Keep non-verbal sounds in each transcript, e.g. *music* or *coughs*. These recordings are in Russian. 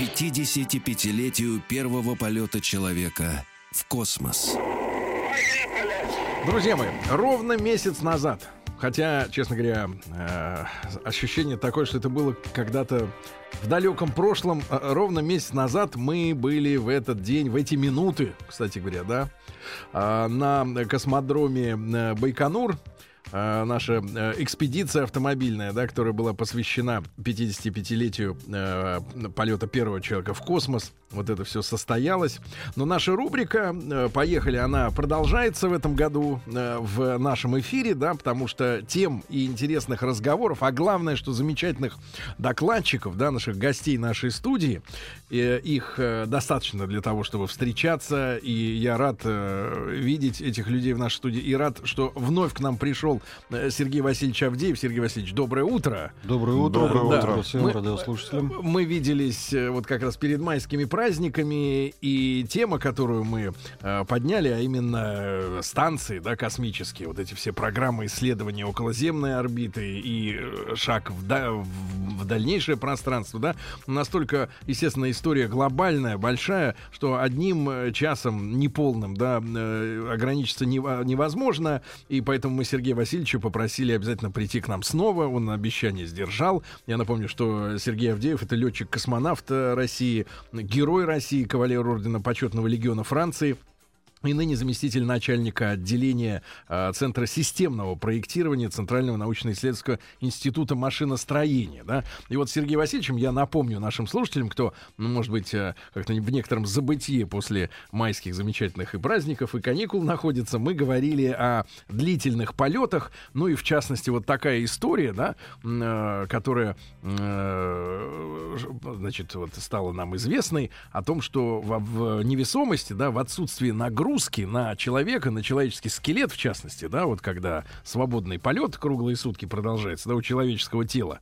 К 55-летию первого полета человека в космос. Друзья мои, ровно месяц назад, хотя, честно говоря, э, ощущение такое, что это было когда-то в далеком прошлом, э, ровно месяц назад мы были в этот день, в эти минуты, кстати говоря, да, э, на космодроме Байконур. Э, наша э, экспедиция автомобильная, да, которая была посвящена 55-летию э, полета первого человека в космос. Вот это все состоялось. Но наша рубрика э, «Поехали», она продолжается в этом году э, в нашем эфире, да, потому что тем и интересных разговоров, а главное, что замечательных докладчиков, да, наших гостей нашей студии, э, их э, достаточно для того, чтобы встречаться, и я рад э, видеть этих людей в нашей студии, и рад, что вновь к нам пришел э, Сергей Васильевич Авдеев. Сергей Васильевич, доброе утро. Доброе утро. Доброе утро утро. всем Мы- радиослушателям. Мы виделись э, вот как раз перед майскими праздниками, и тема, которую мы э, подняли, а именно станции, да, космические, вот эти все программы исследования околоземной орбиты и шаг в, да- в- дальнейшее пространство, да, настолько, естественно, история глобальная, большая, что одним часом неполным, да, ограничиться нево- невозможно, и поэтому мы Сергея Васильевича попросили обязательно прийти к нам снова, он обещание сдержал. Я напомню, что Сергей Авдеев это летчик-космонавт э, России, герой России, кавалер ордена почетного легиона Франции. И ныне заместитель начальника отделения э, Центра системного проектирования Центрального научно-исследовательского института машиностроения. Да? И вот с Сергеем Васильевичем я напомню нашим слушателям, кто, ну, может быть, э, как-то в некотором забытии после майских замечательных и праздников, и каникул находится, мы говорили о длительных полетах, ну и в частности вот такая история, да, э, которая, э, значит, вот стала нам известной о том, что во- в невесомости, да, в отсутствии нагрузки на человека, на человеческий скелет, в частности, да, вот когда свободный полет круглые сутки продолжается, да, у человеческого тела,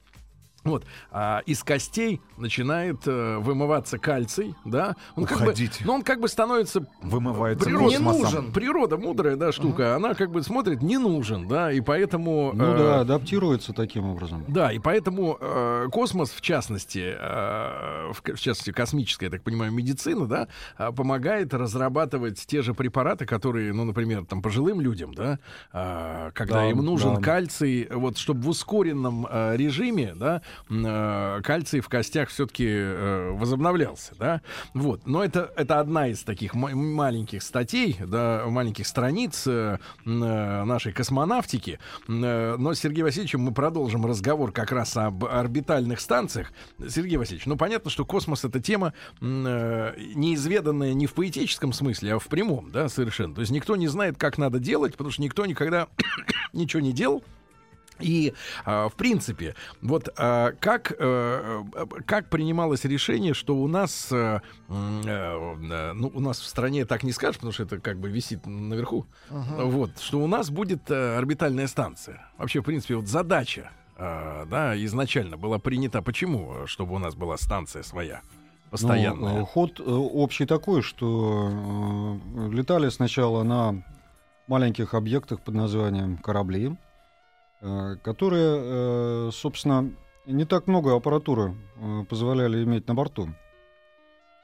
вот, а из костей начинает э, вымываться кальций, да. Он как бы, Уходите. но он как бы становится Вымывается природа, космосом. нужен. Природа мудрая, да, штука. Она как бы смотрит, не нужен, да, и поэтому. Ну э, да, адаптируется таким образом. да, и поэтому э, космос, в частности, э, в, в частности, космическая, я так понимаю, медицина, да, э, помогает разрабатывать те же препараты, которые, ну, например, там, пожилым людям, да, э, когда Да, им нужен да. кальций, вот, чтобы в ускоренном э, режиме, да, э, кальций в костях все-таки возобновлялся, да, вот. Но это, это одна из таких ма- маленьких статей, да, маленьких страниц э, э, нашей космонавтики. Э, Но с Сергеем Васильевичем мы продолжим разговор как раз об орбитальных станциях. Сергей Васильевич, ну понятно, что космос это тема э, неизведанная не в поэтическом смысле, а в прямом, да, совершенно. То есть никто не знает, как надо делать, потому что никто никогда *coughs* ничего не делал. И, а, в принципе, вот а, как, э, как принималось решение, что у нас, э, э, ну, у нас в стране так не скажешь, потому что это как бы висит наверху, вот, что у нас будет орбитальная станция. Вообще, в принципе, вот задача, да, изначально была принята. Почему? Чтобы у нас была станция своя, постоянная. Ну, ход общий такой, что летали сначала на маленьких объектах под названием корабли, которые, э, собственно, не так много аппаратуры э, позволяли иметь на борту.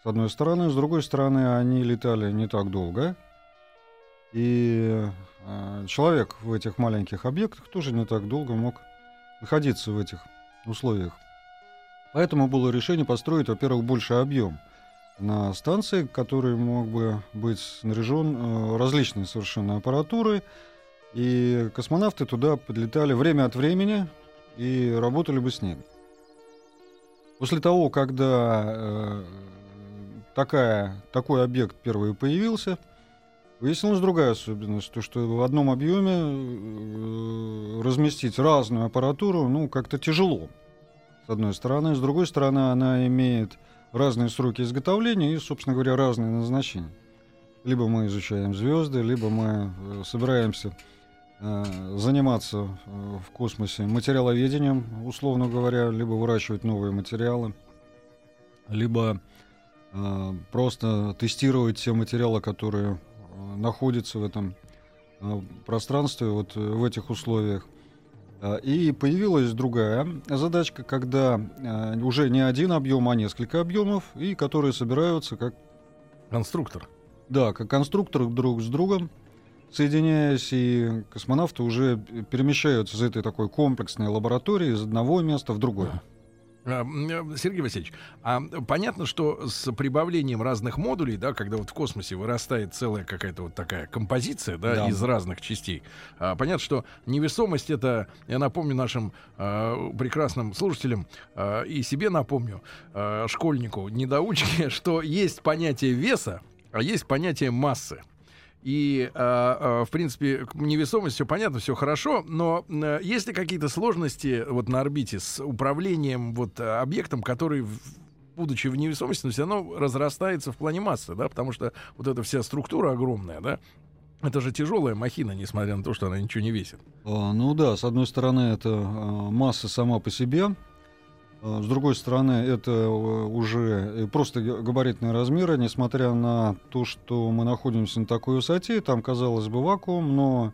С одной стороны, с другой стороны, они летали не так долго. И э, человек в этих маленьких объектах тоже не так долго мог находиться в этих условиях. Поэтому было решение построить, во-первых, больший объем на станции, который мог бы быть снаряжен э, различной совершенно аппаратурой. И космонавты туда подлетали время от времени и работали бы с ним. После того, когда э, такая, такой объект первый появился, выяснилась другая особенность, то что в одном объеме э, разместить разную аппаратуру, ну, как-то тяжело. С одной стороны. С другой стороны, она имеет разные сроки изготовления и, собственно говоря, разные назначения. Либо мы изучаем звезды, либо мы э, собираемся заниматься э, в космосе материаловедением, условно говоря, либо выращивать новые материалы, либо э, просто тестировать те материалы, которые э, находятся в этом э, пространстве, вот э, в этих условиях. И появилась другая задачка, когда э, уже не один объем, а несколько объемов, и которые собираются как, Конструктор. да, как конструкторы друг с другом, соединяясь, и космонавты уже перемещаются из этой такой комплексной лаборатории из одного места в другое. А, э, Сергей Васильевич, а понятно, что с прибавлением разных модулей, да, когда вот в космосе вырастает целая какая-то вот такая композиция, да, Да. из разных частей, а, понятно, что невесомость это, я напомню нашим а, прекрасным слушателям а, и себе напомню, а, школьнику, недоучке, *laughs* что есть понятие веса, а есть понятие массы. И, а, а, в принципе, невесомость все понятно, все хорошо, но э, есть ли какие-то сложности вот на орбите с управлением вот э, объектом, который, будучи в невесомости, но все равно разрастается в плане массы, да, потому что вот эта вся структура огромная, да, это же тяжелая махина, несмотря на то, что она ничего не весит. А, Ну да, с одной стороны, это масса сама по себе. А, С другой стороны, это э, уже просто га- габаритные размеры, несмотря на то, что мы находимся на такой высоте, там, казалось бы, вакуум, но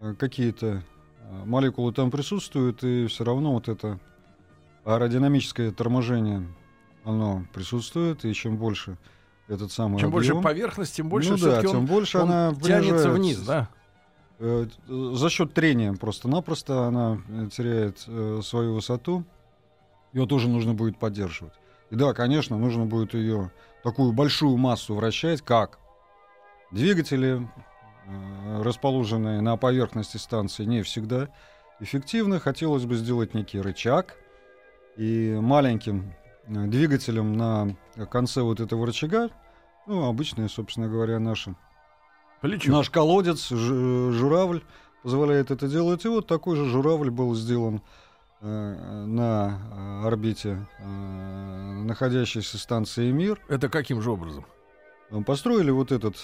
э, какие-то э, молекулы там присутствуют, и все равно вот это аэродинамическое торможение, оно присутствует, и чем больше этот самый Чем больше объем, поверхность, тем больше ну да, тем он, больше он она тянется вниз, да? За счет трения просто-напросто она теряет э, свою высоту. Ее тоже нужно будет поддерживать. И да, конечно, нужно будет ее такую большую массу вращать, как двигатели, э, расположенные на поверхности станции, не всегда эффективны. Хотелось бы сделать некий рычаг и маленьким э, двигателем на конце вот этого рычага, ну, обычные, собственно говоря, наши Плечо. Наш колодец, ж- журавль позволяет это делать. И вот такой же журавль был сделан э, на э, орбите э, находящейся станции Мир. Это каким же образом? Э, Построили вот этот,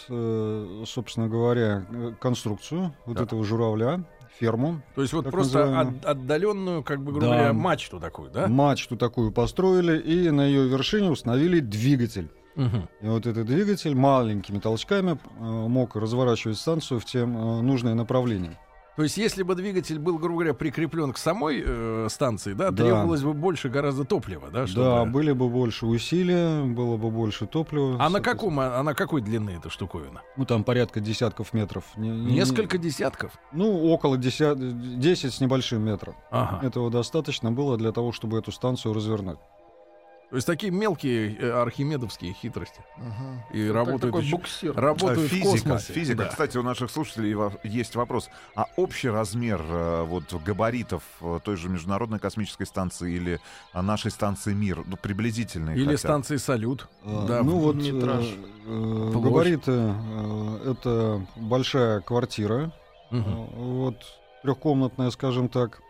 собственно говоря, конструкцию вот Так. этого журавля, ферму. То есть вот просто называемую. от- отдаленную, как бы, грубо Да. говоря, мачту такую, да? Мачту такую построили и на ее вершине установили двигатель. Мгм. И вот этот двигатель маленькими толчками мог разворачивать станцию в тем нужное направление. То есть, если бы двигатель был, грубо говоря, прикреплен к самой э, станции, да, Да. требовалось бы больше гораздо топлива, да? Да, чтобы- были бы больше усилия, было бы больше топлива. А на каком, а на какой длины эта штуковина? Ну, там порядка десятков метров. Не- не- Несколько десятков. Ну, около 10, 10 с небольшим метров. Ага. Этого достаточно было для того, чтобы эту станцию развернуть. То есть такие мелкие э, архимедовские хитрости. И Так- работают такой еще- буксир. Работают А, в физика, космосе. физика. Да. Кстати, у наших слушателей есть вопрос. А общий размер э, вот габаритов э, той же Международной космической станции или нашей станции Мир, ну, приблизительные Или хотя станции Салют. А, Да, ну вот метраж. э, э, габариты э, это большая квартира, э, вот трехкомнатная, скажем так.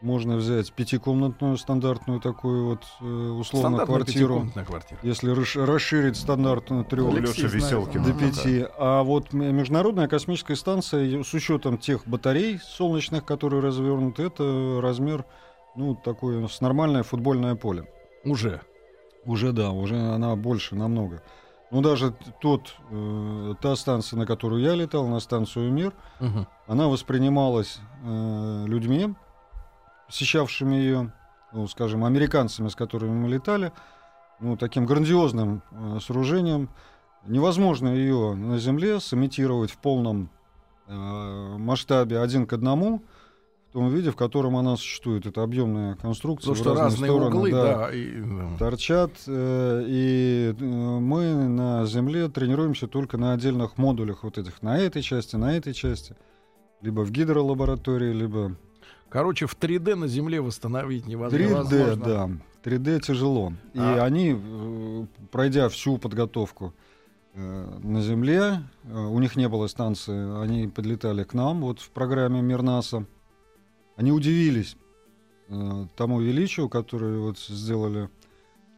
Можно взять пятикомнатную стандартную такую вот э, условно квартиру. квартира. Если расш- расширить стандартную трех Алексей Лёши знает, Веселкина. до пяти. А вот Международная космическая станция, с учетом тех батарей солнечных, которые развернуты, это размер, ну, такое с нормальное футбольное поле. Уже. Уже да, уже она больше намного. Ну, даже тот, э, та станция, на которую я летал, на станцию Мир, Мгм. она воспринималась э, людьми, посещавшими ее, ну, скажем, американцами, с которыми мы летали, ну, таким грандиозным э, сооружением. Невозможно ее на Земле сымитировать в полном э, масштабе один к одному, в том виде, в котором она существует. Это объемная конструкция. Потому что разные разные стороны, углы, да, да. и, да. торчат. э, и э, мы на Земле тренируемся только на отдельных модулях вот этих, на этой части, на этой части. Либо в гидролаборатории, либо Короче, в 3D на Земле восстановить 3D, невозможно. да. 3D тяжело. И А. они, э, пройдя всю подготовку э, на Земле, э, у них не было станции, они подлетали к нам вот в программе Мирнаса. Они удивились э, тому величию, которое вот сделали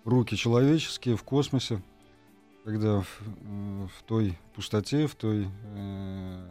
руки человеческие в космосе, когда в, в той пустоте, в той э,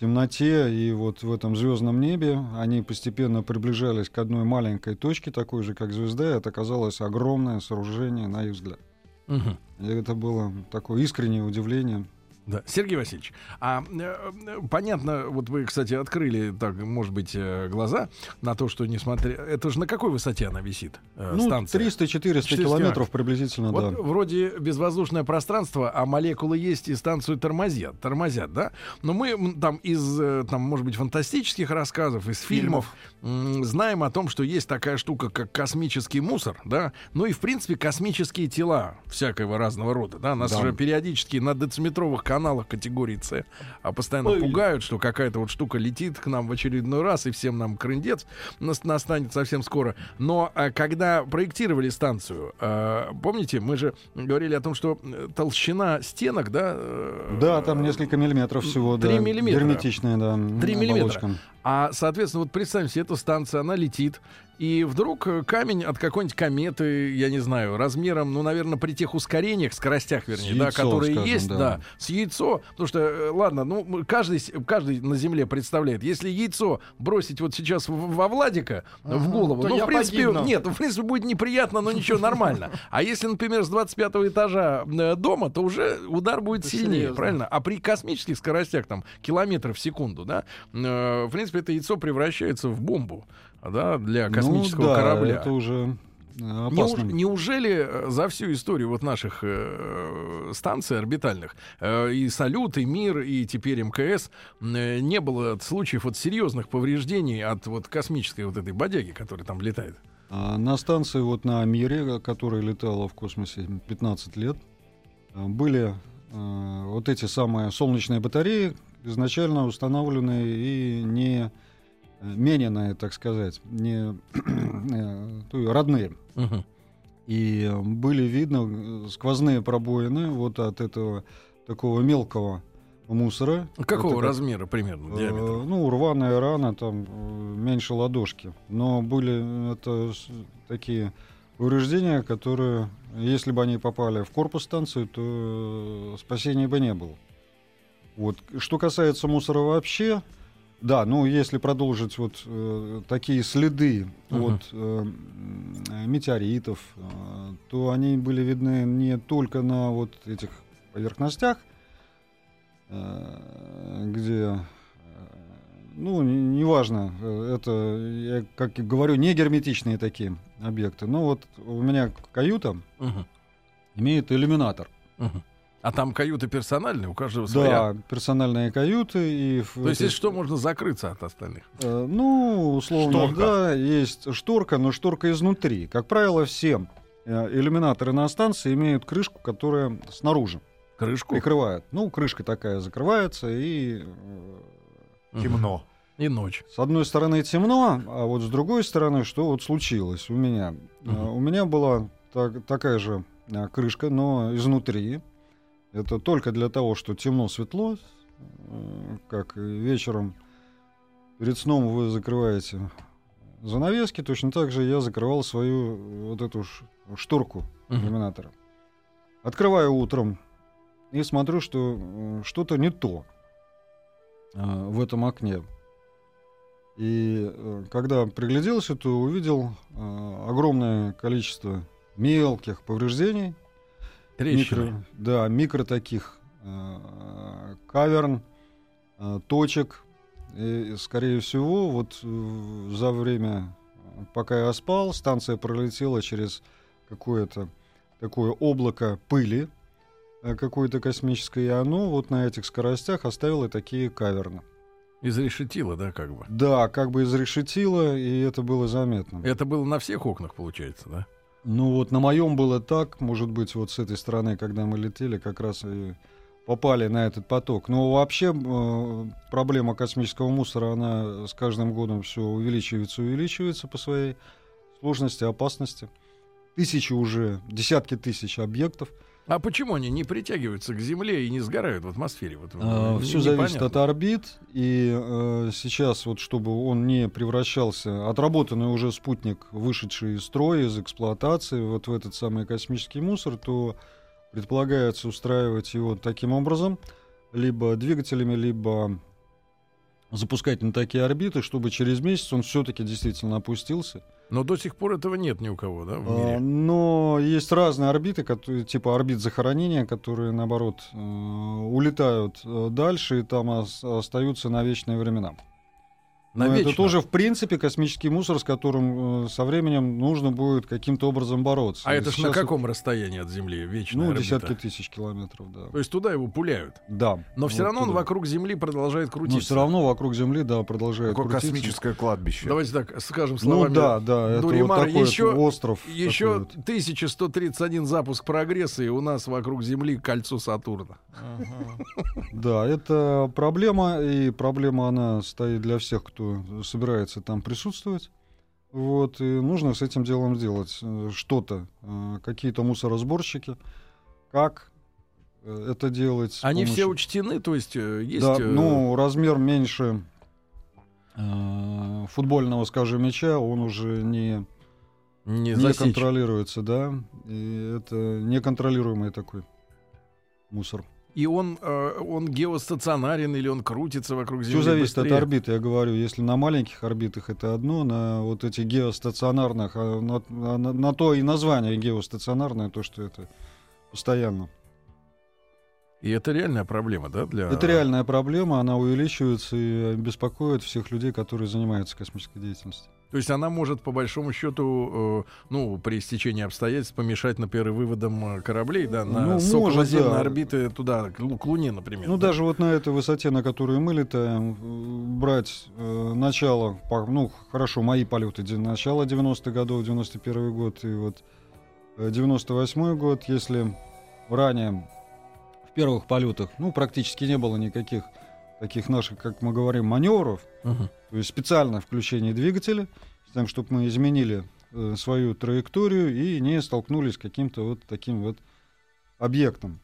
темноте и вот в этом звездном небе они постепенно приближались к одной маленькой точке, такой же, как звезда, и это оказалось огромное сооружение, на их взгляд. Мгм. И это было такое искреннее удивление. Да. Сергей Васильевич, а э, понятно, вот вы, кстати, открыли, так, может быть, э, глаза на то, что несмотря... Это же на какой высоте она висит, э, Ну, станция? 300-400 400 километров приблизительно, Вот да. вроде безвоздушное пространство, а молекулы есть и станцию тормозят, тормозят, да? Но мы там из, э, там, может быть, фантастических рассказов, из фильмов, м, знаем о том, что есть такая штука, как космический мусор, да? Ну и, в принципе, космические тела всякого разного рода, да? Нас Да. же периодически на дециметровых каналах категории С а постоянно Ой. пугают, что какая-то вот штука летит к нам в очередной раз, и всем нам крындец нас- настанет совсем скоро. Но а, когда проектировали станцию, а, помните, мы же говорили о том, что э, толщина стенок, да? Да, там несколько миллиметров всего, Три да. миллиметра. Герметичная, да. Три миллиметра. А, соответственно, вот представьте себе, эта станция, она летит, и вдруг э, камень от какой-нибудь кометы, я не знаю, размером, ну, наверное, при тех ускорениях, скоростях, вернее, С да, яйцо, которые скажем, есть, да. да. с яйцо, потому что, э, ладно, ну, каждый, каждый на Земле представляет, если яйцо бросить вот сейчас во Владика в голову, ну, в принципе, погибну. нет, в принципе, будет неприятно, но ничего, нормально. А если, например, с 25 этажа э, дома, то уже удар будет сильнее, правильно? А при космических скоростях, там, километры в секунду, да, в принципе, это яйцо превращается в бомбу, да, для космического ну, да, корабля. это уже э, Неуж- неужели э, за всю историю вот наших э, станций орбитальных э, и Салют, и Мир, и теперь МКС э, не было случаев вот серьезных повреждений от вот космической вот этой бодяги, которая там летает? А на станции вот на Мире, которая летала в космосе 15 лет, э, были э, вот эти самые солнечные батареи, изначально установленные и не э, мененные, так сказать, не э, то родные. И э, были видно э, сквозные пробоины вот от этого такого мелкого мусора. Какого Это размера примерно Э, диаметра? Ну, рваная рана, там э, меньше ладошки. Но были это такие повреждения, которые, если бы они попали в корпус станции, то э, спасения бы не было. Вот. Что касается мусора вообще, да, ну если продолжить вот э, такие следы Мгм. от э, метеоритов, э, то они были видны не только на вот этих поверхностях, э, где, э, ну, не- неважно, э, это, я как говорю, не герметичные такие объекты. Но вот у меня каюта Мгм. имеет иллюминатор. Мгм. А там каюты персональные, у каждого своя. Да, персональные каюты и То есть, этой- если что, можно закрыться от остальных. Э, Ну, условно, Шторка. да, есть шторка, но шторка изнутри. Как правило, все э, иллюминаторы на станции имеют крышку, которая снаружи Крышку. прикрывает. Ну, крышка такая закрывается, и э. Темно. И ночь. с одной стороны темно, а вот с другой стороны, что вот случилось у меня? Мгм. У меня была так- такая же крышка, но изнутри. Это только для того, что темно-светло, э, как вечером перед сном вы закрываете занавески, точно так же я закрывал свою э, вот эту шторку иллюминатора. Открываю утром и смотрю, что э, что-то не то в этом окне. И когда пригляделся, то увидел огромное количество мелких повреждений. Трещины. Микро, да, микро таких э, каверн, э, точек. И, скорее всего, вот э, за время, пока я спал, станция пролетела через какое-то такое облако пыли э, какое-то космическое, и оно вот на этих скоростях оставило такие каверны. Изрешетило, да, как бы. Да, как бы изрешетило, и это было заметно. Это было на всех окнах, получается, да? Ну вот на моем было так, может быть, вот с этой стороны, когда мы летели, как раз и попали на этот поток. Но вообще э, проблема космического мусора, она с каждым годом все увеличивается и увеличивается по своей сложности, опасности. Тысячи уже, десятки тысяч объектов А почему они не притягиваются к Земле и не сгорают в атмосфере? Вот, А, Все зависит от орбит, и э, сейчас вот чтобы он не превращался, отработанный уже спутник, вышедший из строя, из эксплуатации, вот в этот самый космический мусор, то предполагается устраивать его таким образом, либо двигателями, либо запускать на такие орбиты, чтобы через месяц он все-таки действительно опустился. Но до сих пор этого нет ни у кого, да, в А, мире? Но есть разные орбиты, которые, типа орбит захоронения, которые, наоборот, э, улетают э, дальше и там ос- остаются на вечные времена. Но Навечно. это тоже, в принципе, космический мусор, с которым э, со временем нужно будет каким-то образом бороться. А И это ж на каком расстоянии от Земли вечная Ну, орбита? десятки тысяч километров, да. То есть туда его пуляют. Да. Но все Вот равно он туда. вокруг Земли продолжает крутиться. Но все равно вокруг Земли, да, продолжает Какое крутиться. космическое кладбище. Давайте так скажем Ну словами. да, да, это Дуримара, вот такой еще- остров. Еще такой вот. 1131 запуск прогресса, и у нас вокруг Земли кольцо Сатурна. *laughs* Да, это проблема, и проблема она стоит для всех, кто собирается там присутствовать. Вот, и нужно с этим делом сделать э, что-то, э, какие-то мусоросборщики, как э, это делать. Они все помощью- учтены, то есть есть... Да, ну, размер меньше э, футбольного, скажем, мяча, он уже не, не не засечь. контролируется, да, и это неконтролируемый такой мусор. И он, э, он геостационарен или он крутится вокруг Земли Все зависит быстрее? от орбиты, я говорю. Если на маленьких орбитах это одно, на вот этих геостационарных, а на, на- на то и название геостационарное, то, что это постоянно. И это реальная проблема, да? Для... Это реальная проблема, она увеличивается и беспокоит всех людей, которые занимаются космической деятельностью. То есть она может, по большому счету, э, ну, при стечении обстоятельств помешать, например, выводам э, кораблей, да, на Ну, с может, околоземной да. орбиты туда, к, к Луне, например. Ну, да? даже вот на этой высоте, на которую мы летаем, э, брать э, начало, ну, хорошо, мои полеты, начало 90-х годов, 91 год и вот э, 98 год, если ранее в первых полетах, ну, практически не было никаких таких наших, как мы говорим, маневров, Мгм. то есть специальное включение двигателя, с тем, чтобы мы изменили э, свою траекторию и не столкнулись с каким-то вот таким вот объектом,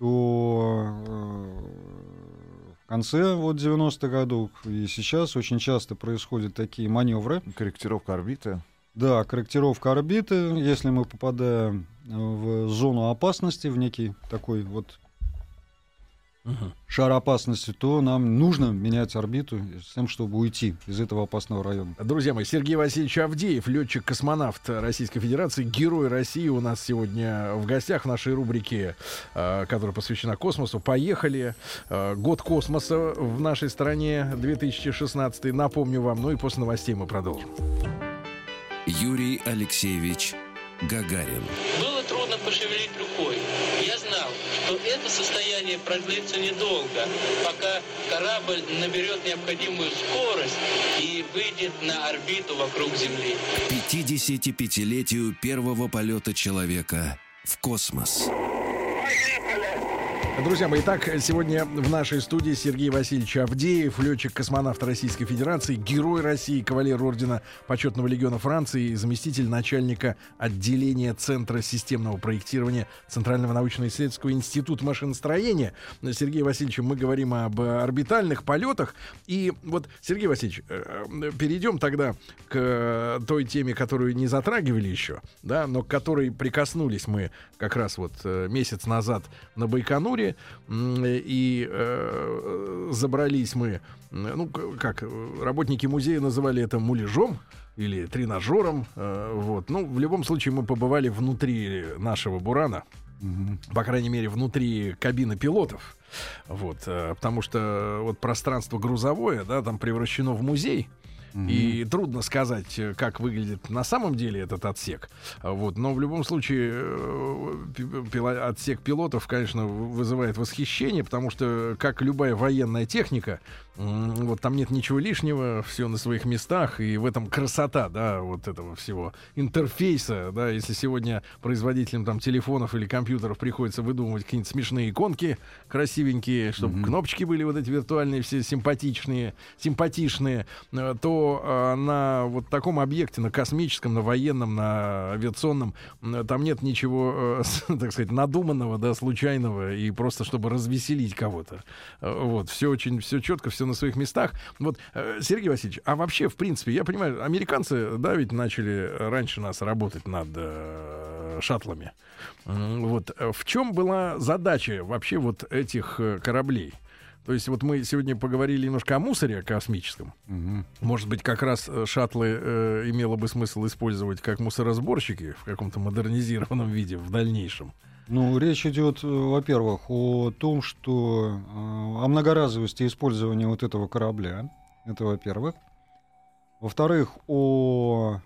то э, в конце вот 90-х годов и сейчас очень часто происходят такие маневры. Корректировка орбиты. Да, корректировка орбиты, если мы попадаем э, в зону опасности, в некий такой вот Мгм. шар опасности, то нам нужно менять орбиту с тем, чтобы уйти из этого опасного района. Друзья мои, Сергей Васильевич Авдеев, летчик-космонавт Российской Федерации, герой России у нас сегодня в гостях в нашей рубрике, э, которая посвящена космосу. Поехали. Э, Год космоса в нашей стране 2016. Напомню вам, ну и после новостей мы продолжим. Юрий Алексеевич Гагарин. Было трудно пошевелить рукой. Что это состояние продлится недолго, пока корабль наберет необходимую скорость и выйдет на орбиту вокруг Земли. К 55-летию первого полета человека в космос. Друзья мои, итак, сегодня в нашей студии Сергей Васильевич Авдеев, летчик-космонавт Российской Федерации, герой России, кавалер ордена Почетного легиона Франции заместитель начальника отделения Центра системного проектирования Центрального научно-исследовательского института машиностроения. Сергей Васильевич, мы говорим об орбитальных полетах. И вот, Сергей Васильевич, э, э, перейдем тогда к э, той теме, которую не затрагивали еще, да, но к которой прикоснулись мы как раз вот месяц назад на Байконуре. М, И э, забрались мы, ну, как, э, работники музея называли это муляжом или тренажером. э, Вот. Ну, в любом случае, мы побывали внутри нашего Бурана, по крайней мере, внутри кабины пилотов. Вот, э, потому что вот пространство грузовое, да, там превращено в музей. И трудно сказать, э, как выглядит на самом деле этот отсек. А Вот, но в любом случае э, пила- отсек пилотов, конечно, вызывает восхищение, потому что, как любая военная техника, вот там нет ничего лишнего, все на своих местах, и в этом красота, да, вот этого всего интерфейса, да, если сегодня производителям там телефонов или компьютеров приходится выдумывать какие-нибудь смешные иконки красивенькие, чтобы кнопочки были вот эти виртуальные все симпатичные, симпатичные, э, то э, на вот таком объекте, на космическом, на военном, на авиационном, там нет ничего, э, *laughs* так сказать, надуманного, да, случайного и просто чтобы развеселить кого-то. Вот, все очень, все четко, все на своих местах. Вот, э, Сергей Васильевич, а вообще, в принципе, я понимаю, американцы, да, ведь начали раньше нас работать над э, шаттлами. Вот, э, в чем была задача вообще вот этих э, кораблей? То есть вот мы сегодня поговорили немножко о мусоре космическом. Мгм. Может быть, как раз шаттлы э, имело бы смысл использовать как мусоросборщики в каком-то модернизированном виде в дальнейшем. Ну, речь идет, э, во-первых, о том, что э, о многоразовости использования вот этого корабля. Это во-первых. Во-вторых, о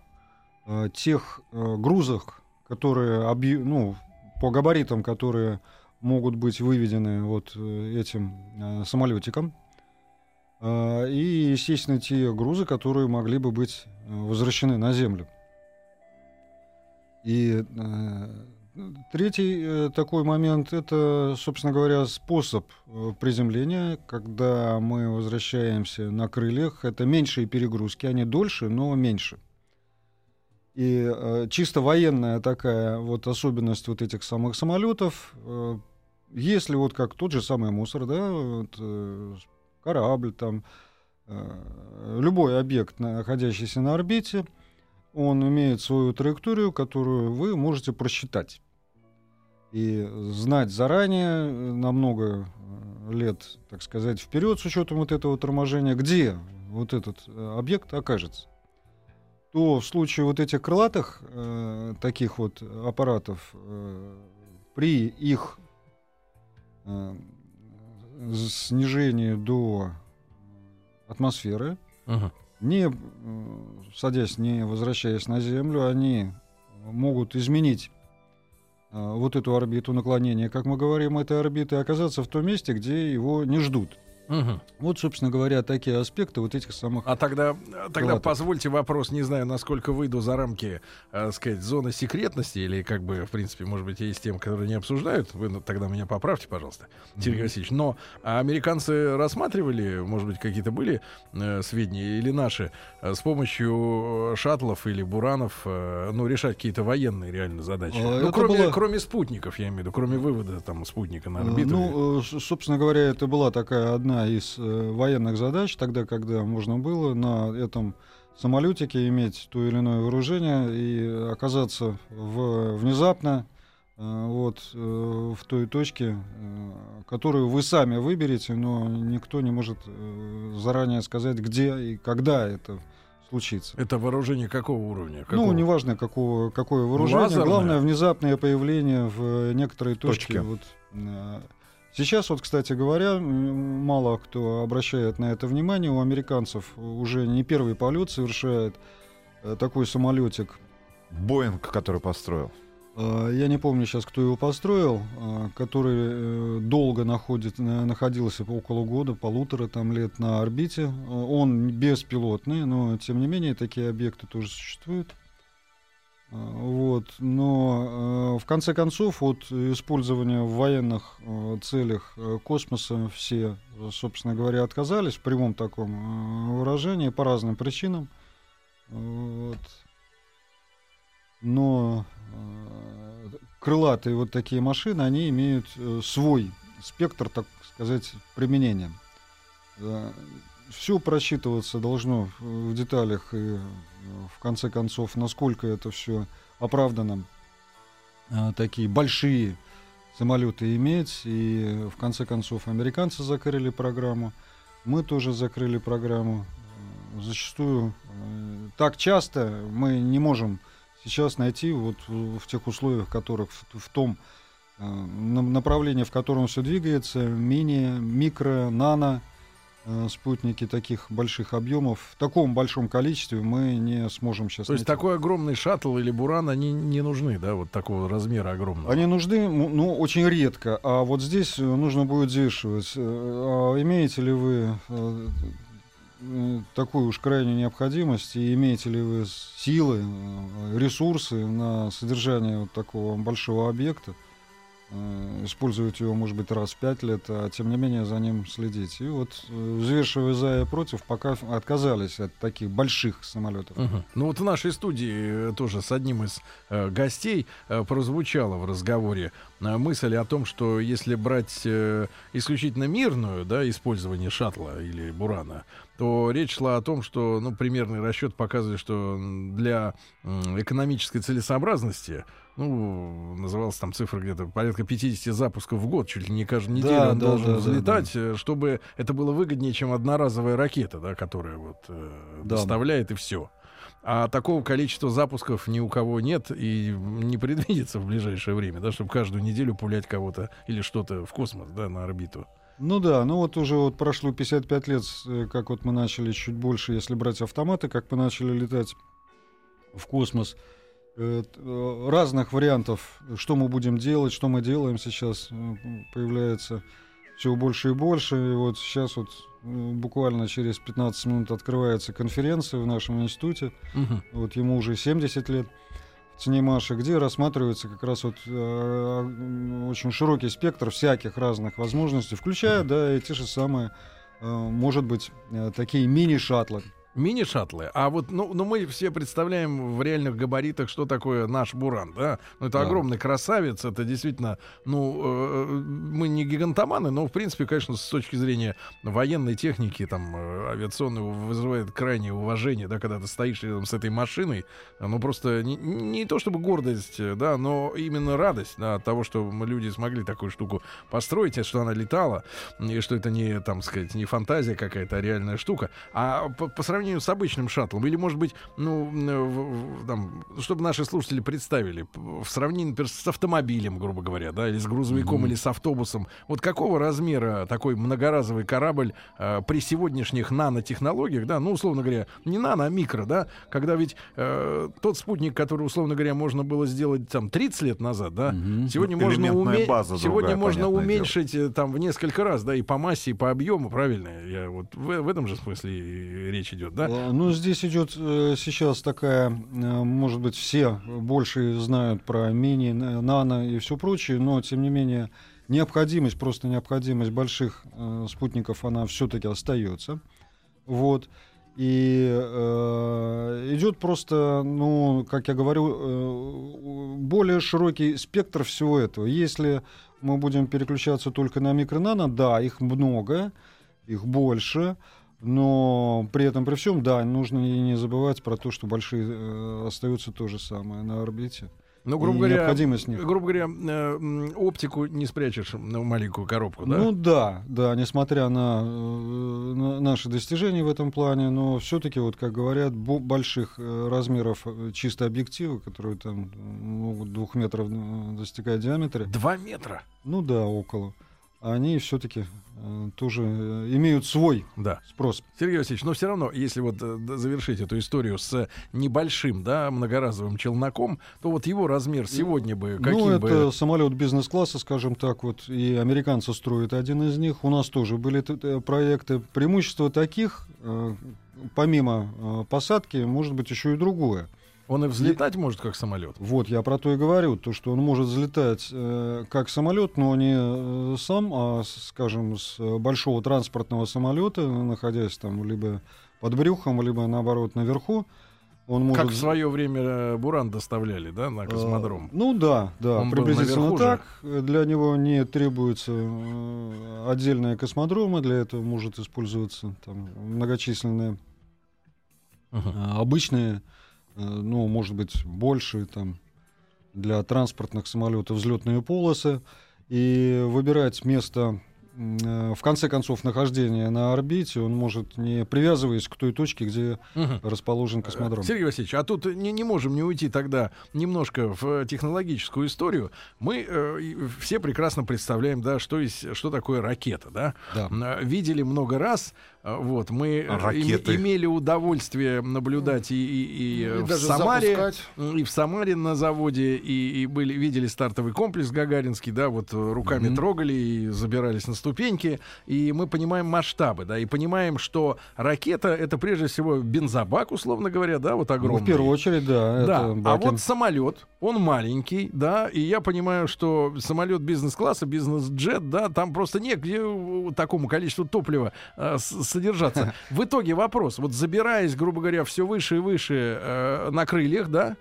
э, тех грузах, которые ну, по габаритам, которые могут быть выведены вот этим самолетиком. И, естественно, те грузы, которые могли бы быть возвращены на Землю. И третий э, такой момент это, собственно говоря, способ э, приземления, когда мы возвращаемся на крыльях. Это меньшие перегрузки, они дольше, но меньше. И э, чисто военная такая вот особенность вот этих самых самолетов, э, если вот как тот же самый мусор, да, вот, э, корабль там, э, любой объект, находящийся на орбите, он имеет свою траекторию, которую вы можете просчитать. И знать заранее, э, на много э, лет, так сказать, вперед, с учетом вот этого торможения, где вот этот э, объект окажется. То в случае вот этих крылатых э, таких вот аппаратов, э, при их э, снижении до атмосферы, не э, садясь, не возвращаясь на Землю, они могут изменить вот эту орбиту наклонения, как мы говорим, этой орбиты, оказаться в том месте, где его не ждут. Мгм. Вот, собственно говоря, такие аспекты вот этих самых... А тогда, тогда позвольте вопрос, не знаю, насколько выйду за рамки, э, сказать, зоны секретности, или как бы, в принципе, может быть, есть тем, которые не обсуждают. Вы ну, тогда меня поправьте, пожалуйста, Сергей Васильевич. Но а американцы рассматривали, может быть, какие-то были э, сведения или наши, э, с помощью э, шаттлов или буранов, э, ну, решать какие-то военные реально задачи. А, ну, кроме, было- кроме спутников, я имею в виду, кроме вывода там спутника на Э, орбиту. Ну, э, с- собственно говоря, это была такая одна из э, военных задач, тогда, когда можно было на этом самолетике иметь то или иное вооружение и оказаться в, внезапно э, вот, э, в той точке, э, которую вы сами выберете, но никто не может э, заранее сказать, где и когда это случится. Это вооружение какого уровня? Ну, Какого? неважно, какого, какое вооружение. Лазерное? Главное, внезапное появление в некоторой точке. Точке. Вот, э, сейчас, вот, кстати говоря, мало кто обращает на это внимание. У американцев уже не первый полет совершает э, такой самолетик. Боинг, который построил. Э, Я не помню сейчас, кто его построил, э, который э, долго находит, на- находился около года, полутора там лет на орбите. Э, Он беспилотный, но тем не менее такие объекты тоже существуют. Вот. Но э, в конце концов от использования в военных э, целях э, космоса все, э, собственно говоря, отказались в прямом таком э, выражении по разным причинам. Вот. Но э, крылатые вот такие машины, они имеют э, свой спектр, так сказать, применения. Все просчитываться должно в деталях и э, в конце концов, насколько это все оправдано э, такие большие самолеты иметь. И э, в конце концов американцы закрыли программу, мы тоже закрыли программу. Э, Зачастую так часто мы не можем сейчас найти вот в тех условиях, которых в, в том на- направлении, в котором все двигается, мини, микро, нано спутники таких больших объемов в таком большом количестве мы не сможем сейчас То есть найти. такой огромный шаттл или буран, они не нужны, да, вот такого размера огромного. Они нужны, ну, очень редко. А вот здесь э, нужно будет взвешивать. э, а имеете ли вы э, э, такую уж крайнюю необходимость, и имеете ли вы силы, э, ресурсы на содержание вот такого большого объекта? Э, использовать его, может быть, раз в пять лет, а тем не менее за ним следить. И вот, э, взвешивая за и против, пока отказались от таких больших самолетов. Мгм. Ну вот в нашей студии э, тоже с одним из э, гостей э, прозвучала в разговоре э, мысль о том, что если брать э, исключительно мирную, да, использование шаттла или бурана, то речь шла о том, что, ну, примерный расчет показывает, что для м, экономической целесообразности, ну, называлась там цифра где-то порядка 50 запусков в год, чуть ли не каждую неделю Да, он да, должен да, да, взлетать, э, чтобы это было выгоднее, чем одноразовая ракета, да, которая вот э, Да. доставляет и все. А такого количества запусков ни у кого нет и не предвидится в ближайшее время, да, чтобы каждую неделю пулять кого-то или что-то в космос, да, на орбиту. Ну да, ну вот уже вот прошло 55 лет, э, как вот мы начали чуть больше, если брать автоматы, как мы начали летать в космос. Э, э, Разных вариантов, что мы будем делать, что мы делаем сейчас, э, появляется все больше и больше. И вот сейчас вот буквально через 15 минут открывается конференция в нашем институте. Вот ему уже 70 лет. в Цинемаше, где рассматривается как раз вот э, очень широкий спектр всяких разных возможностей, включая, да, и те же самые, э, может быть, э, такие мини-шаттлы. Мини-шаттлы. А вот, ну, ну, мы все представляем в реальных габаритах, что такое наш Буран, да? Ну, это Да. огромный красавец, это действительно, ну, э, мы не гигантоманы, но, в принципе, конечно, с точки зрения военной техники, там, э, авиационной, вызывает крайнее уважение, да, когда ты стоишь рядом с этой машиной, ну, просто не, не то чтобы гордость, э, да, но именно радость, да, от того, что мы люди смогли такую штуку построить, и что она летала, и что это не, там, сказать, не фантазия какая-то, а реальная штука. А по, по сравнению с обычным шаттлом, или, может быть, ну, м, в- в- там, чтобы наши слушатели представили, в сравнении, например, с автомобилем, грубо говоря, да, или с грузовиком, или с автобусом, вот какого размера такой многоразовый корабль э, при сегодняшних нанотехнологиях, да, ну, условно говоря, не нано, а микро, да, когда ведь э, тот спутник, который, условно говоря, можно было сделать там 30 лет назад, да, сегодня Ну, можно, уме- база сегодня другая, можно уменьшить э, там в несколько раз, да, и по массе, и по объему, правильно? Я вот в, в этом же смысле речь идет, да? Э, Ну, здесь идет э, сейчас такая, э, может быть, все больше знают про мини, на- нано и все прочее, но, тем не менее, необходимость, просто необходимость больших э, спутников, она все-таки остается. Вот. И э, идет просто, ну, как я говорю, э, более широкий спектр всего этого. Если мы будем переключаться только на микро-нано, да, их много, их больше, но при этом, при всем, да, нужно и не забывать про то, что большие э, остаются то же самое на орбите. Ну, грубо говоря, необходимость них. грубо говоря, э, оптику не спрячешь на маленькую коробку, да? Ну да, да, несмотря на, э, на наши достижения в этом плане, но все-таки, вот как говорят, бо- больших э, размеров э, чисто объективы, которые там могут двух метров достигать в диаметре, Два метра. ну да, около, они все-таки тоже э, имеют свой Да. спрос. Сергей Васильевич, но все равно, если вот э, завершить эту историю с небольшим, да, многоразовым челноком, то вот его размер сегодня бы каким ну, бы... это самолет бизнес-класса, скажем так, вот, и американцы строят один из них. У нас тоже были проекты. Преимущество таких, э, помимо э, посадки, может быть еще и другое. Он и взлетать может как самолет. Вот, я про то и говорю, то, что он может взлетать э, как самолет, но не э, сам, а, скажем, с э, большого транспортного самолета, находясь там либо под брюхом, либо, наоборот, наверху. Он может... Как в свое время э, Буран доставляли, да, на космодром. Э, Ну да, да, Он приблизительно же. так. Э, Для него не требуется э, отдельная космодрома, для этого может использоваться там, многочисленные э, обычные, э, ну, может быть, больше там для транспортных самолетов взлетные полосы. И выбирать место э, в конце концов нахождения на орбите он может не привязываясь к той точке, где Мгм. расположен космодром. Сергей Васильевич, а тут не, не можем не уйти тогда немножко в э, технологическую историю. Мы э, все прекрасно представляем, да, что, есть, что такое ракета, да. Да. Э, Видели много раз, Вот, мы э, Ракеты. име- имели удовольствие наблюдать и, и- и, э, И в даже Самаре, запускать. и в Самаре на заводе, и, и были, видели стартовый комплекс Гагаринский, да, вот э, руками Мгм. трогали и забирались на ступеньки, и мы понимаем масштабы, да, и понимаем, что ракета это прежде всего бензобак, условно говоря, да, вот Ну, огромный. в первую очередь, да. Да, это а вот самолет, он маленький, да, и я понимаю, что самолет бизнес-класса, бизнес-джет, да, там просто негде э, такому количеству топлива э, с- содержаться. В итоге вопрос, вот забираясь, грубо говоря, все выше и выше э, на крыльях, да,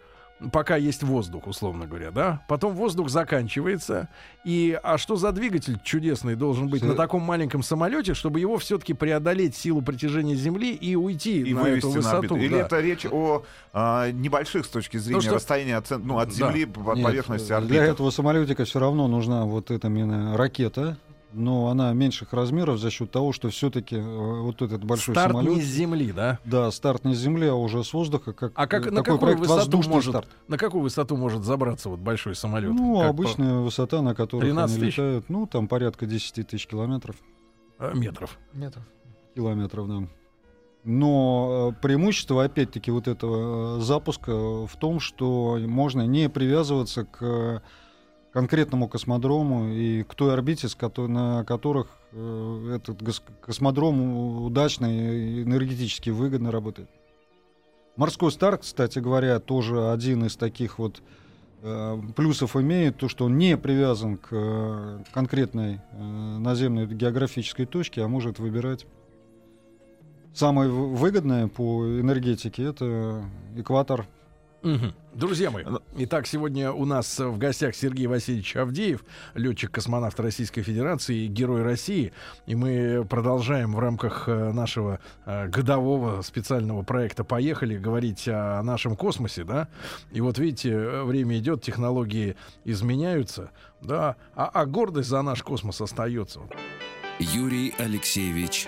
пока есть воздух, условно говоря, да, потом воздух заканчивается, и а что за двигатель чудесный должен быть Всё- на таком маленьком самолете, чтобы его все-таки преодолеть силу притяжения Земли и уйти И на вывести эту на высоту? орбиту. Или да. это речь о а, небольших с точки зрения что- расстояния от, ну, от Да. Земли по Нет, поверхности Для орбиты? этого самолетика все равно нужна вот эта именно ракета, но она меньших размеров за счет того, что все-таки вот этот большой Старт самолет. не с Земли, да? Да, старт не с земли, а уже с воздуха, как А как, э, на какую проект высоту воздушный может, старт. на какую высоту может забраться вот большой самолет? Ну, Как обычная высота, на которой 13 они летают, ну, там порядка 10 тысяч километров. по- э, метров. Метров. километров, да. Но э, преимущество, опять-таки, вот этого э, запуска в том, что можно не привязываться к э, конкретному космодрому и к той орбите, на которых э, этот космодром удачно и энергетически выгодно работает. Морской старт, кстати говоря, тоже один из таких вот э, плюсов имеет, то, что он не привязан к э, конкретной наземной географической точке, а может выбирать Самое выгодное по энергетике это экватор. Друзья мои, Ну- итак, сегодня у нас в гостях Сергей Васильевич Авдеев, летчик-космонавт Российской Федерации и Герой России. И мы продолжаем в рамках э, нашего э, годового специального проекта «Поехали» говорить о нашем космосе, да. И вот видите, время идет, технологии изменяются, да, а, а гордость за наш космос остается. Юрий Алексеевич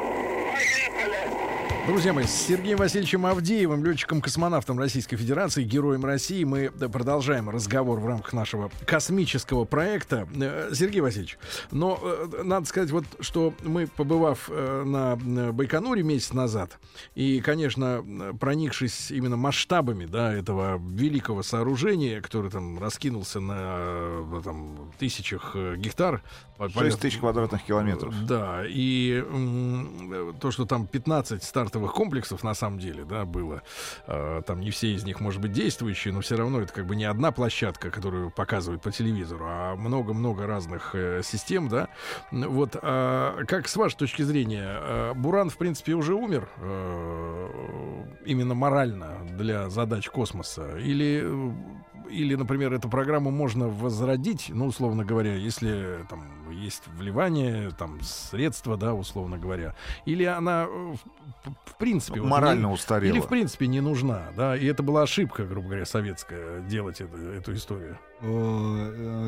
Друзья мои, с Сергеем Васильевичем Авдеевым, летчиком-космонавтом Российской Федерации, героем России, мы продолжаем разговор в рамках нашего космического проекта. Э, Сергей Васильевич, но э, надо сказать, вот, что мы, побывав э, на Байконуре месяц назад, и, конечно, проникшись именно масштабами да, этого великого сооружения, которое там раскинулся на там, тысячах гектар, по- 6 тысяч квадратных километров. да, и то, что там 15 стартовых комплексов на самом деле, да, было, э, там не все из них, может быть, действующие, но все равно это как бы не одна площадка, которую показывают по телевизору, а много-много разных э, систем, да. Вот, а как с вашей точки зрения, э, Буран, в принципе, уже умер э, именно морально для задач космоса? Или, э, или, например, эту программу можно возродить, ну, условно говоря, если там есть вливание, там средства, да, условно говоря, или она э, в, в принципе вот Морально не- устарела. или в принципе не нужна, да, и это была ошибка, грубо говоря, советская делать это- эту историю. Э,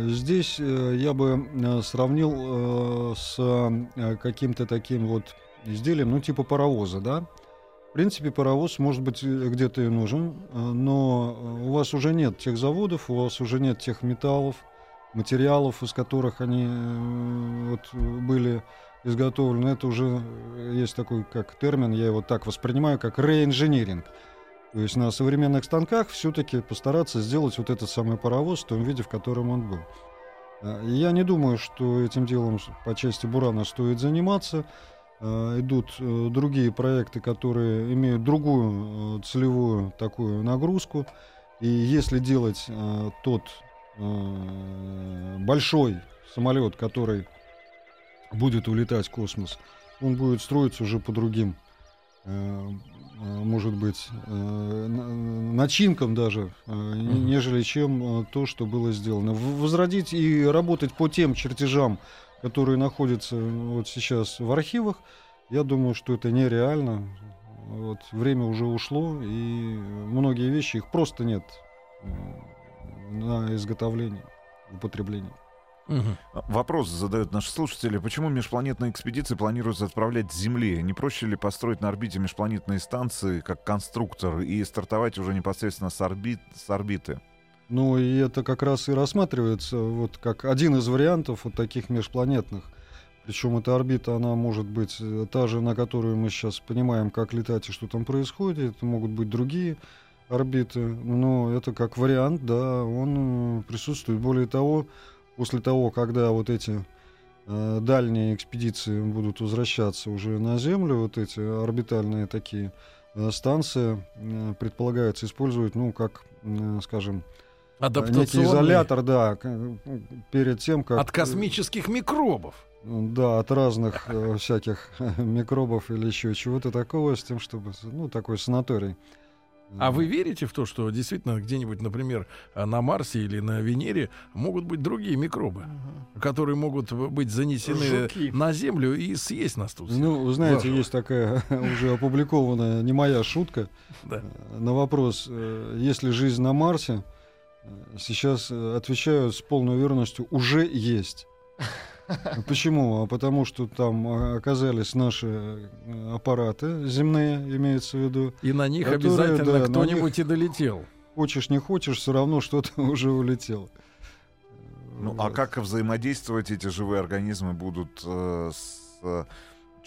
э, Здесь я бы сравнил с каким-то таким вот изделием, ну типа паровоза, да. В принципе, паровоз, может быть, э, где-то и нужен, э, но э, у вас уже нет тех заводов, у вас уже нет тех металлов, материалов, из которых они вот, были изготовлены. Это уже есть такой как термин, я его так воспринимаю, как реинжиниринг. То есть на современных станках все-таки постараться сделать вот этот самый паровоз в том виде, в котором он был. Я не думаю, что этим делом по части Бурана стоит заниматься. А, Идут э, другие проекты, которые имеют другую э, целевую такую нагрузку. И если делать э, тот э, большой самолет, который будет улетать в космос, он будет строиться уже по другим э, э, может быть, э, на- начинкам даже, э, нежели чем э, то, что было сделано. Возродить и работать по тем чертежам, которые находятся вот сейчас в архивах, я думаю, что это нереально. Вот, время уже ушло, и многие вещи, их просто нет э, на изготовление, употребление. Мгм. Вопрос задают наши слушатели. Почему межпланетные экспедиции планируется отправлять с Земли? Не проще ли построить на орбите межпланетные станции как конструктор и стартовать уже непосредственно с, орбит, с орбиты? Ну и это как раз и рассматривается вот как один из вариантов вот таких межпланетных. Причем эта орбита, она может быть э, та же, на которую мы сейчас понимаем, как летать и что там происходит. Это могут быть другие орбиты. Но это как вариант, да, он э, присутствует. Более того, после того, когда вот эти э, дальние экспедиции будут возвращаться уже на Землю, вот эти орбитальные такие станции предполагается использовать, ну, как, скажем, некий Адаптационный изолятор, да, э, перед тем, как... от космических микробов. Да, от разных э, всяких *laughs* микробов или еще чего-то такого, с тем, чтобы, ну, такой санаторий. А вы верите в то, что действительно где-нибудь, например, на Марсе или на Венере могут быть другие микробы, которые могут быть занесены Жуки. на Землю и съесть нас тут? Ну, вы знаете, Заживо. есть такая *laughs* уже опубликованная не моя шутка Да. э, на вопрос, э, есть ли жизнь на Марсе, э, сейчас э, отвечают с полной уверенностью, уже есть. *laughs* Почему? А потому что там э, оказались наши э, аппараты земные, имеется в виду. И на них Которые, обязательно да, кто-нибудь и долетел. Хочешь, не хочешь, все равно что-то *laughs* уже улетело. Ну, а Вот. как взаимодействовать эти живые организмы будут э, с э,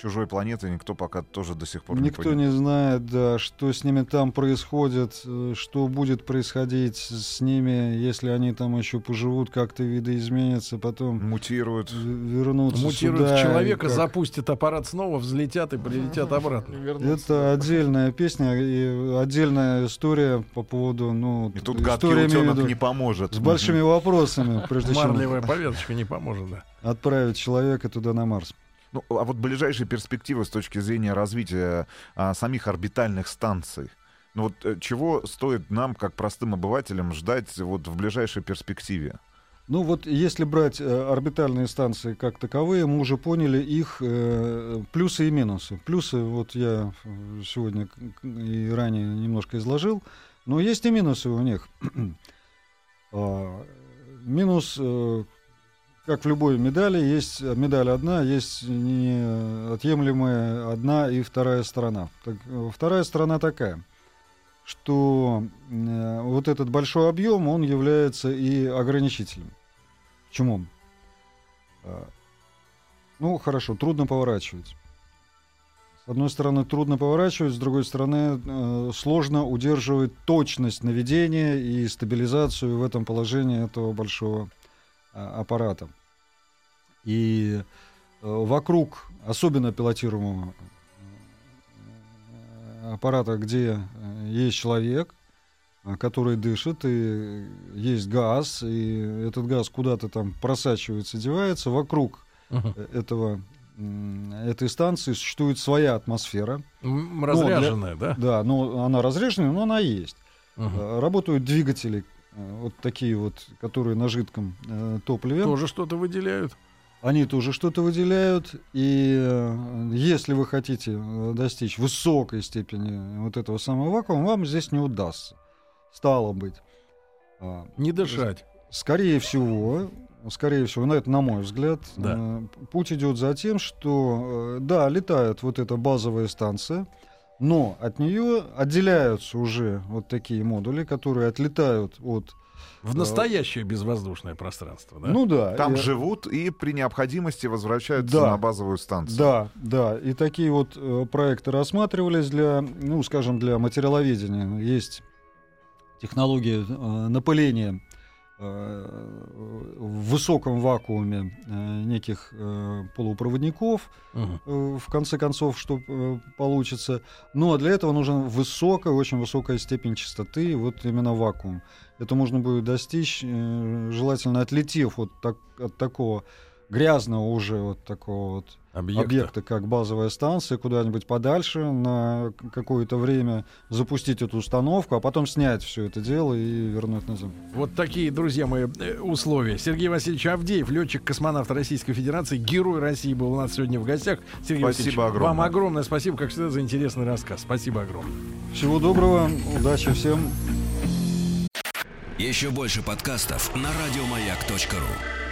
чужой планетой, никто пока тоже до сих пор Никто не понимает. не знает, да, что с ними там происходит, э, что будет происходить с ними, если они там еще поживут, как-то видоизменятся, потом Мутируют. вернутся Мутируют сюда. в человека, как. запустят аппарат снова, взлетят и прилетят обратно. *laughs* Это отдельная песня и отдельная история по поводу, ну, И тут история, гадкий утенок виду, не поможет. с большими вопросами, прежде чем Марлевая повязочка не поможет, да. отправить человека туда на Марс. Ну, а вот ближайшие перспективы с точки зрения развития а, самих орбитальных станций. Ну вот э, чего стоит нам, как простым обывателям, ждать вот в ближайшей перспективе? Ну вот если брать э, орбитальные станции как таковые, мы уже поняли их э, плюсы и минусы. Плюсы вот я э, сегодня и ранее немножко изложил, но есть и минусы у них. *clears throat* А, Минус, э, как в любой медали, есть медаль одна, есть неотъемлемая одна и вторая сторона. Так, э, вторая сторона такая, что э, вот этот большой объем, он является и ограничителем. Почему? А, Ну, хорошо, трудно поворачивать. С одной стороны, трудно поворачивать, с другой стороны, э, сложно удерживать точность наведения и стабилизацию в этом положении этого большого а, аппарата. И э, вокруг, особенно пилотируемого э, аппарата, где э, есть человек, который дышит, и есть газ, и этот газ куда-то там просачивается, девается. Вокруг э, этого, этой станции существует своя атмосфера. М, Разряженная, да? Да, но она разреженная, но она есть. Э, Работают двигатели, вот такие вот, которые на жидком э, топливе. Тоже что-то выделяют. Они тоже что-то выделяют. И э, если вы хотите э, достичь высокой степени вот этого самого вакуума, вам здесь не удастся. Стало быть. А, Не дышать. Скорее всего, скорее всего, ну это на мой взгляд, Да. э, путь идет за тем, что, да, летает вот эта базовая станция, но от нее отделяются уже вот такие модули, которые отлетают от... В настоящее безвоздушное пространство, да? Ну да. Там и- живут и при необходимости возвращаются Да. на базовую станцию. Да, да. И такие вот э, проекты рассматривались для, ну, скажем, для материаловедения. Есть технология э, напыления в высоком вакууме э, неких э, полупроводников, э, в конце концов, что э, получится. Но для этого нужна высокая, очень высокая степень чистоты, вот именно вакуум. Это можно будет достичь, э, желательно отлетев вот так, от такого грязного уже вот такого вот Объекта. объекта, как базовая станция, куда-нибудь подальше на какое-то время запустить эту установку, а потом снять все это дело и вернуть на Землю. Вот такие, друзья мои, э, условия. Сергей Васильевич Авдеев, летчик-космонавт Российской Федерации, герой России был у нас сегодня в гостях. Сергей Спасибо Васильевич, огромное. Вам огромное спасибо, как всегда, за интересный рассказ. Спасибо огромное. Всего доброго, удачи всем. Еще больше подкастов на радиомаяк.ру.